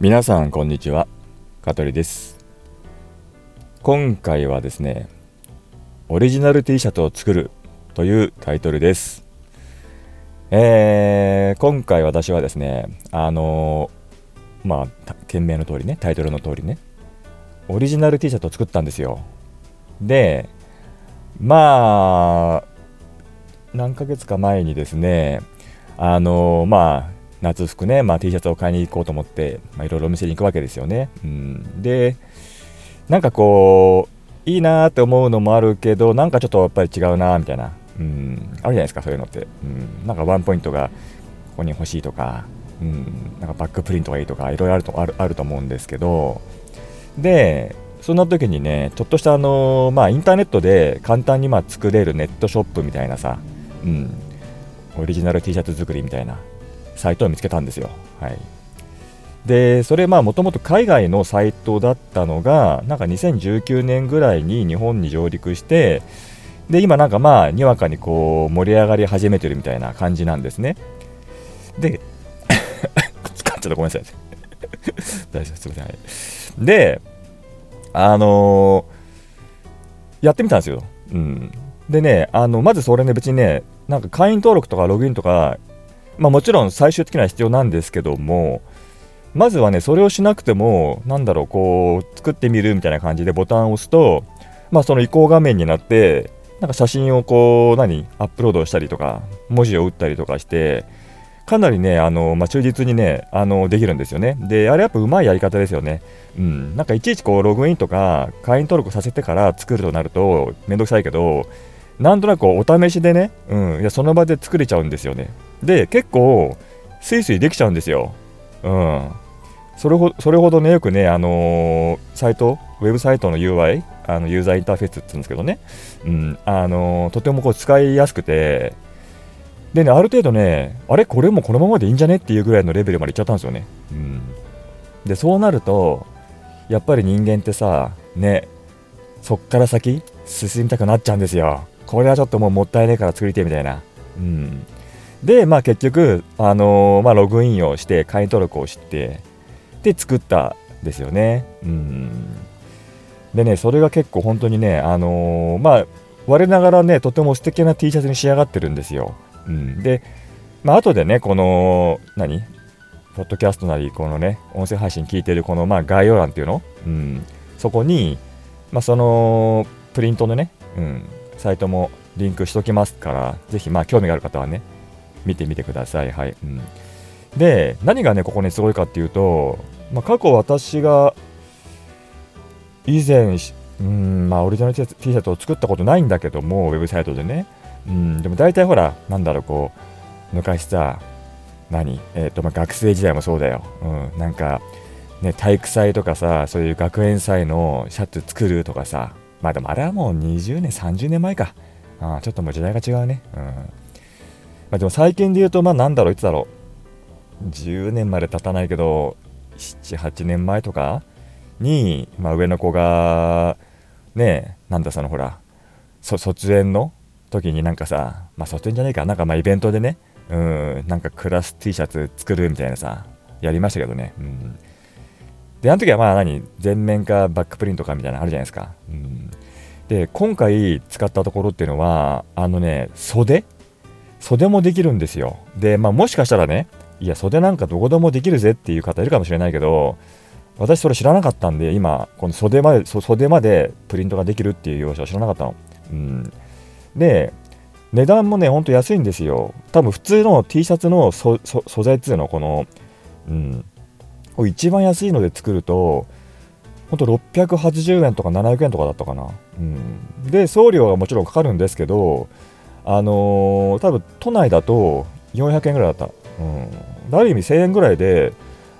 皆さんこんにちは。香取です。今回はですねオリジナル T シャツを作るというタイトルです。えー、今回私はですねあのー、まあ件名の通りねタイトルの通りねオリジナル T シャツを作ったんですよ。でまあ何ヶ月か前にですねあのー、まあ夏服ね、まあ、T シャツを買いに行こうと思って、まあいろいろお店に行くわけですよね。うん、で、なんかこう、いいなって思うのもあるけど、なんかちょっとやっぱり違うなみたいな、うん、あるじゃないですか、そういうのって。うん、なんかワンポイントがここに欲しいとか、うん、なんかバックプリントがいいとか、いろいろあるとあるあると思うんですけど、で、そんな時にね、ちょっとしたあのまあ、インターネットで簡単にま作れるネットショップみたいなさ、うん、オリジナル T シャツ作りみたいな。サイトを見つけたんですよ。はい、でそれまあもともと海外のサイトだったのがなんか2019年ぐらいに日本に上陸してで今なんかまあにわかにこう盛り上がり始めてるみたいな感じなんですね。で ちゃったごめんなさい。大丈夫すみません。であのー、やってみたんですよ。うん、でねあのまずそれね別にねなんか会員登録とかログインとかまあ、もちろん最終的には必要なんですけどもまずはねそれをしなくてもなんだろうこう作ってみるみたいな感じでボタンを押すとまあその移行画面になってなんか写真をこう何アップロードしたりとか文字を打ったりとかしてかなりねあの、まあ、忠実にねあのできるんですよね。であれやっぱうまいやり方ですよね。うん。なんかいちいちこうログインとか会員登録させてから作るとなるとめんどくさいけどなんとなくお試しでね、うん、いやその場で作れちゃうんですよね。で結構スイスイできちゃうんですよ。うん。それほそれほどね、よくね、あのー、サイト、ウェブサイトの UI、あのユーザーインターフェースって言うんですけどね、うん、あのー、とてもこう使いやすくて、でね、ある程度ね、あれ、これもこのままでいいんじゃねっていうぐらいのレベルまでいっちゃったんですよね。うん、で、そうなると、やっぱり人間ってさ、ね、そっから先、進みたくなっちゃうんですよ。これはちょっともうもったいないから作りてみたいな。うん。で、まあ、結局、あのー、まあ、ログインをして会員登録をしてで作ったんですよね。うん。でねそれが結構本当にね、あのー、まあ、我ながらねとても素敵な T シャツに仕上がってるんですよ。うん、で、まあ後でねこの何？ポッドキャストなりこのね音声配信聞いてるこのまあ概要欄っていうの、うん、そこに、まあ、そのプリントのね、うん、サイトもリンクしときますからぜひまあ興味がある方はね見てみてください。はいうん、で、何がね、ここね、すごいかっていうと、まあ、過去私が以前、うんまあ、オリジナル T シャツを作ったことないんだけども、ウェブサイトでね。うん、でも大体ほら、なんだろう、こう、昔さ、何？えっ、ー、と、まあ、学生時代もそうだよ。うん、なんか、ね、体育祭とかさ、そういう学園祭のシャツ作るとかさ、まあでもあれはもう20年、30年前か。あちょっともう時代が違うね。うん。まあ、でも最近で言うと、まあなんだろう、いつだろう。10年まで経たないけど、7、8年前とかに、まあ、上の子が、ねなんだそのほら、卒園の時になんかさ、まあ卒園じゃないか、なんかまあイベントでね、うん、なんかクラス T シャツ作るみたいなさ、やりましたけどね。うん、で、あの時はまあ何、全面かバックプリントかみたいなのあるじゃないですか。うん、で、今回使ったところっていうのは、あのね、袖袖もできるんですよ。で、まあ、もしかしたらね、いや、袖なんかどこでもできるぜっていう方いるかもしれないけど、私それ知らなかったんで、今、この袖まで、袖までプリントができるっていう用紙を知らなかったの。うん。で、値段もね、ほんと安いんですよ。多分普通の T シャツの素材っていうの、この、うん、一番安いので作ると、ほんと680円とか700円とかだったかな。うん、で、送料はもちろんかかるんですけど、あのー、多分都内だと400円ぐらいだった。うん、ある意味1000円ぐらいで、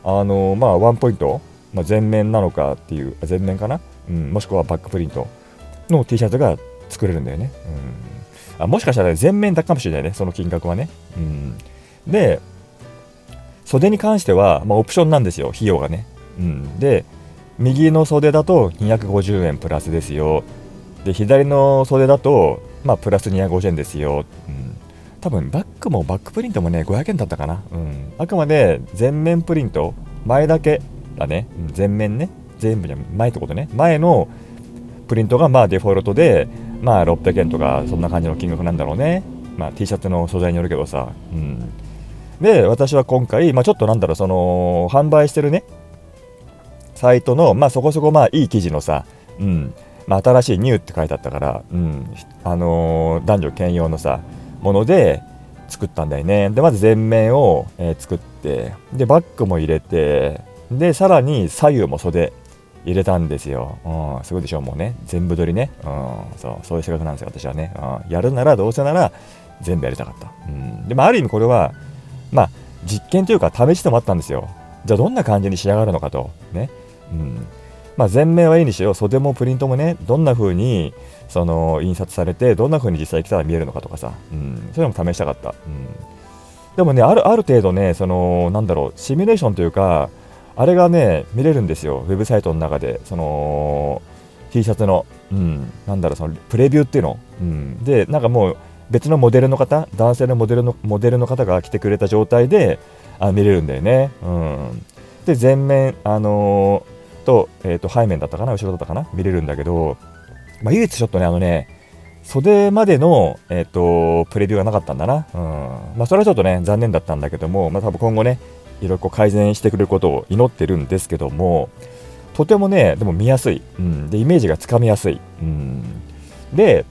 あのー、まあ、ワンポイント、まあ、全面なのかっていう、全面かな、うん、もしくはバックプリントの T シャツが作れるんだよね。うん、あもしかしたら全面だかもしれないね、その金額はね。うん、で、袖に関しては、まあ、オプションなんですよ、費用がね。うん、で、右の袖だと250円プラスですよ。で、左の袖だと、まあ、プラス250円ですよ。うん、多分バックもバックプリントもね、500円だったかな。うん、あくまで全面プリント、前だけだね、うん、全面ね。全部じゃ前ってことね。前のプリントがまあデフォルトでまあ600円とかそんな感じの金額なんだろうね。まあ T シャツの素材によるけどさ。うん。で私は今回、まあ、ちょっとなんだろうその販売してるね。サイトの、まあ、そこそこまあいい記事のさ、うん。まあ、新しいニューって書いてあったから、うんあのー、男女兼用のさもので作ったんだよね。でまず前面を、えー、作ってでバッグも入れてでさらに左右も袖入れたんですよ、うん、すごいでしょもうね。全部撮りね、うん、そうそういう性格なんですよ私はね、うん、やるならどうせなら全部やりたかった、うん、でもある意味これはまあ実験というか試してもあったんですよ。じゃあどんな感じに仕上がるのかとね、うんまあ、前面はいいにしろ袖もプリントもねどんな風にその印刷されてどんな風に実際来たら見えるのかとかさ、うん、そういうのも試したかった、うん、でもねあるある程度ねそのなんだろうシミュレーションというかあれがね見れるんですよ。ウェブサイトの中で。その T シャツの、うん、なんだろうそのプレビューっていうの、うん、でなんかもう別のモデルの方男性のモデルのモデルの方が来てくれた状態であ見れるんだよね、うん、で前面あのー、と,、えーと、背面だったかな後ろだったかな見れるんだけど、まあ、唯一ちょっとねあのね袖までの、えーと、プレビューがなかったんだな、うん。まあ、それはちょっとね残念だったんだけども、まあ、多分今後ねいろいろ改善してくれることを祈ってるんですけどもとてもねでも見やすい、うん、でイメージがつかみやすい、うん、で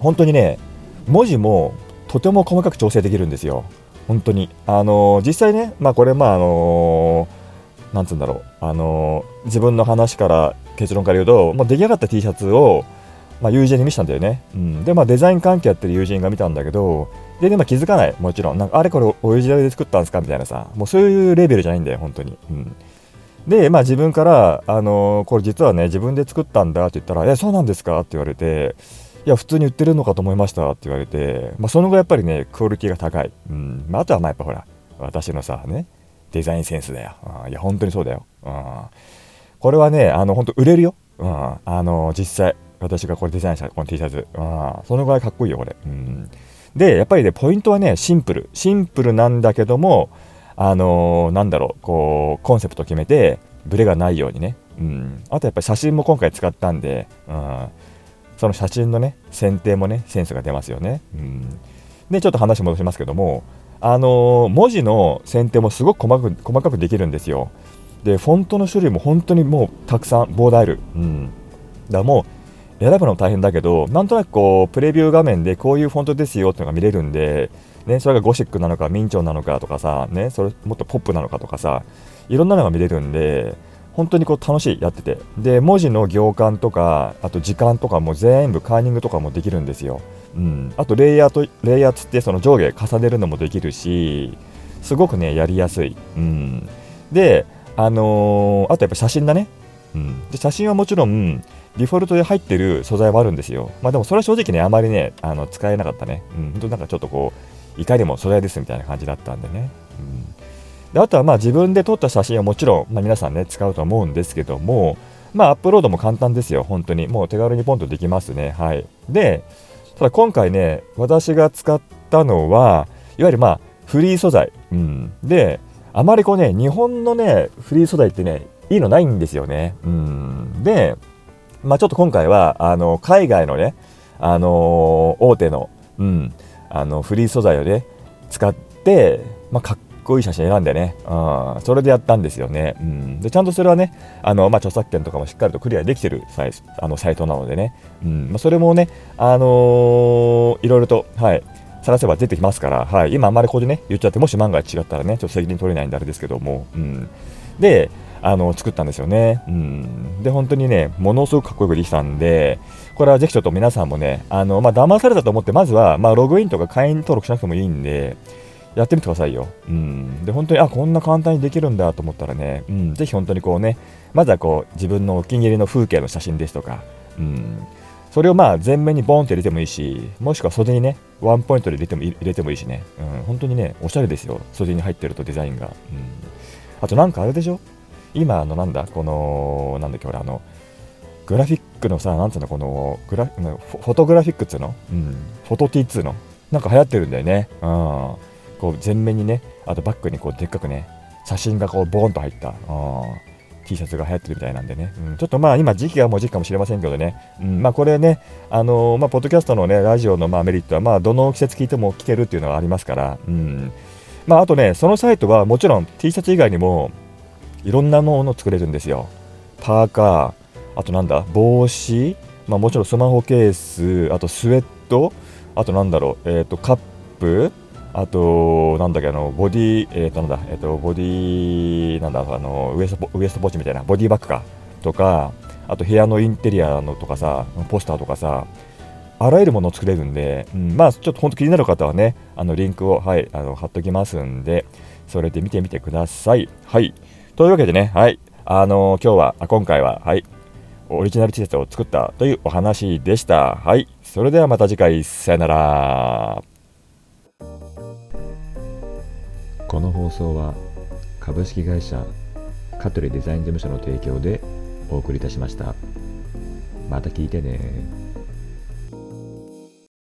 本当にね文字もとても細かく調整できるんですよ。本当に。あのー、実際ねまあこれまああのー、なんつうんだろう。あのー、自分の話から結論から言うと、まあ、出来上がった T シャツをまあ、友人に見せたんだよね、うん、でまあデザイン関係やってる友人が見たんだけどで、で、まあ、気づかない、もちろん。なんかあれこれオリジナルで作ったんですか？みたいなさ、もうそういうレベルじゃないんだよ、本当に。うん、で、まあ自分から、あのー、これ実はね、自分で作ったんだって言ったら、え、そうなんですか？って言われて、いや、普通に売ってるのかと思いました。って言われて、まあその後やっぱりね、クオリティが高い。うん。まああとはまあやっぱほら、私のさ、ね、デザインセンスだよ。うん、いや、本当にそうだよ。うん。これはね、あの、本当売れるよ。うん。あの、実際、私がこれデザインしたこの T シャツ。うん。そのぐらいかっこいいよ、これ。うん。で、やっぱりね、ポイントはね、シンプル。シンプルなんだけども、あのー、なんだろう、こう、コンセプト決めて、ブレがないようにね。うん。あとやっぱり写真も今回使ったんで、うん。その写真のね、選定もね、センスが出ますよね。うん。で、ちょっと話戻しますけども、あの、文字の選定もすごく細かく細かくできるんですよ。で、フォントの種類も本当にもうたくさん、膨大ある。うん。だからもう、選ぶの大変だけど、なんとなくこう、プレビュー画面でこういうフォントですよっていうのが見れるんで、ね、それがゴシックなのか、明朝なのかとかさ、ね、それもっとポップなのかとかさ、いろんなのが見れるんで、本当にこう楽しい、やってて。で、文字の行間とか、あと時間とかも全部カーニングとかもできるんですよ。うん。あと、レイヤーと、レイヤーつってその上下重ねるのもできるし、すごくね、やりやすい。うん。で、あのー、あとやっぱ写真だね。うん。で、写真はもちろん、デフォルトで入ってる素材はあるんですよ。まあでもそれは正直ね、あまりね、あの使えなかったね。うん、本当なんかちょっとこう、いかにも素材ですみたいな感じだったんでね。うん、であとはまあ自分で撮った写真はもちろん、まあ、皆さんね、使うと思うんですけども、まあアップロードも簡単ですよ、本当に。もう手軽にポンとできますね。はい。で、ただ今回ね、私が使ったのは、いわゆるまあフリー素材。うん、で、あまりこうね、日本のね、フリー素材ってね、いいのないんですよね。うん、で、まあ、ちょっと今回はあの海外のね、あの大手の,、うん、あのフリー素材をね使って、まあ、かっこいい写真選んでね、うん、それでやったんですよね、うん、でちゃんとそれはねあの、まあ、著作権とかもしっかりとクリアできてるサイあのサイトなのでね、うん。まあ、それもね、あのー、いろいろと、はい、探せば出てきますから、はい、今あんまりここでね言っちゃってもし万が一違ったらねちょっと責任取れないんであれですけども、うん、であの作ったんですよね。うん、で、本当にね、ものすごくかっこよくできたんで、これはぜひちょっと皆さんもね、あのまあ、騙されたと思って、まずは、まあ、ログインとか会員登録しなくてもいいんで、やってみてくださいよ。うん。で、本当に、あ、こんな簡単にできるんだと思ったらね、うん、ぜひ本当にこうね、まずはこう、自分のお気に入りの風景の写真ですとか、うん。それをまあ前面にボンって入れてもいいし、もしくは袖にね、ワンポイントで入れても入れてもいいしね、うん、本当にね、おしゃれですよ、袖に入ってるとデザインが。うん、あとなんかあれでしょ？今、あの、なんだ、この、なんだっけ、俺、あの、グラフィックのさ、なんつうの、このグラフォトグラフィックっつうの、うん、フォト T2 の、なんか流行ってるんだよね。うん。こう、前面にね、あとバックにこう、でっかくね、写真がこうボーンと入った T シャツが流行ってるみたいなんでね、うん、ちょっとまあ今時期がもう時期かもしれませんけどね、うん、まあこれね、あのー、まあポッドキャストのね、ラジオのまあメリットは、まあどの季節聞いても聞けるっていうのがありますから、うん、まああとね、そのサイトはもちろん T シャツ以外にもいろんなものを作れるんですよ。パーカー、あとなんだ、帽子、まあもちろんスマホケース、あとスウェット、あとなんだろう、えっ、ー、とカップ、あと、なんだっけ、あの、ボディ、えっ、ー、と、なんだ、えっ、ー、と、ボディ、なんだ、あの、ウエスト、ウエストポーチみたいな、ボディバッグか、とか、あと部屋のインテリアのとかさ、ポスターとかさ、あらゆるものを作れるんで、うん、まあ、ちょっと本当気になる方はね、あの、リンクを、はい、あの、貼っときますんで、それで見てみてください。はい。というわけでね、はい、あの今日は、今回は、はい、オリジナル T シャツを作ったというお話でした。はい。それではまた次回、さよなら。この放送は株式会社香取デザイン事務所の提供でお送りいたしました。また聞いてね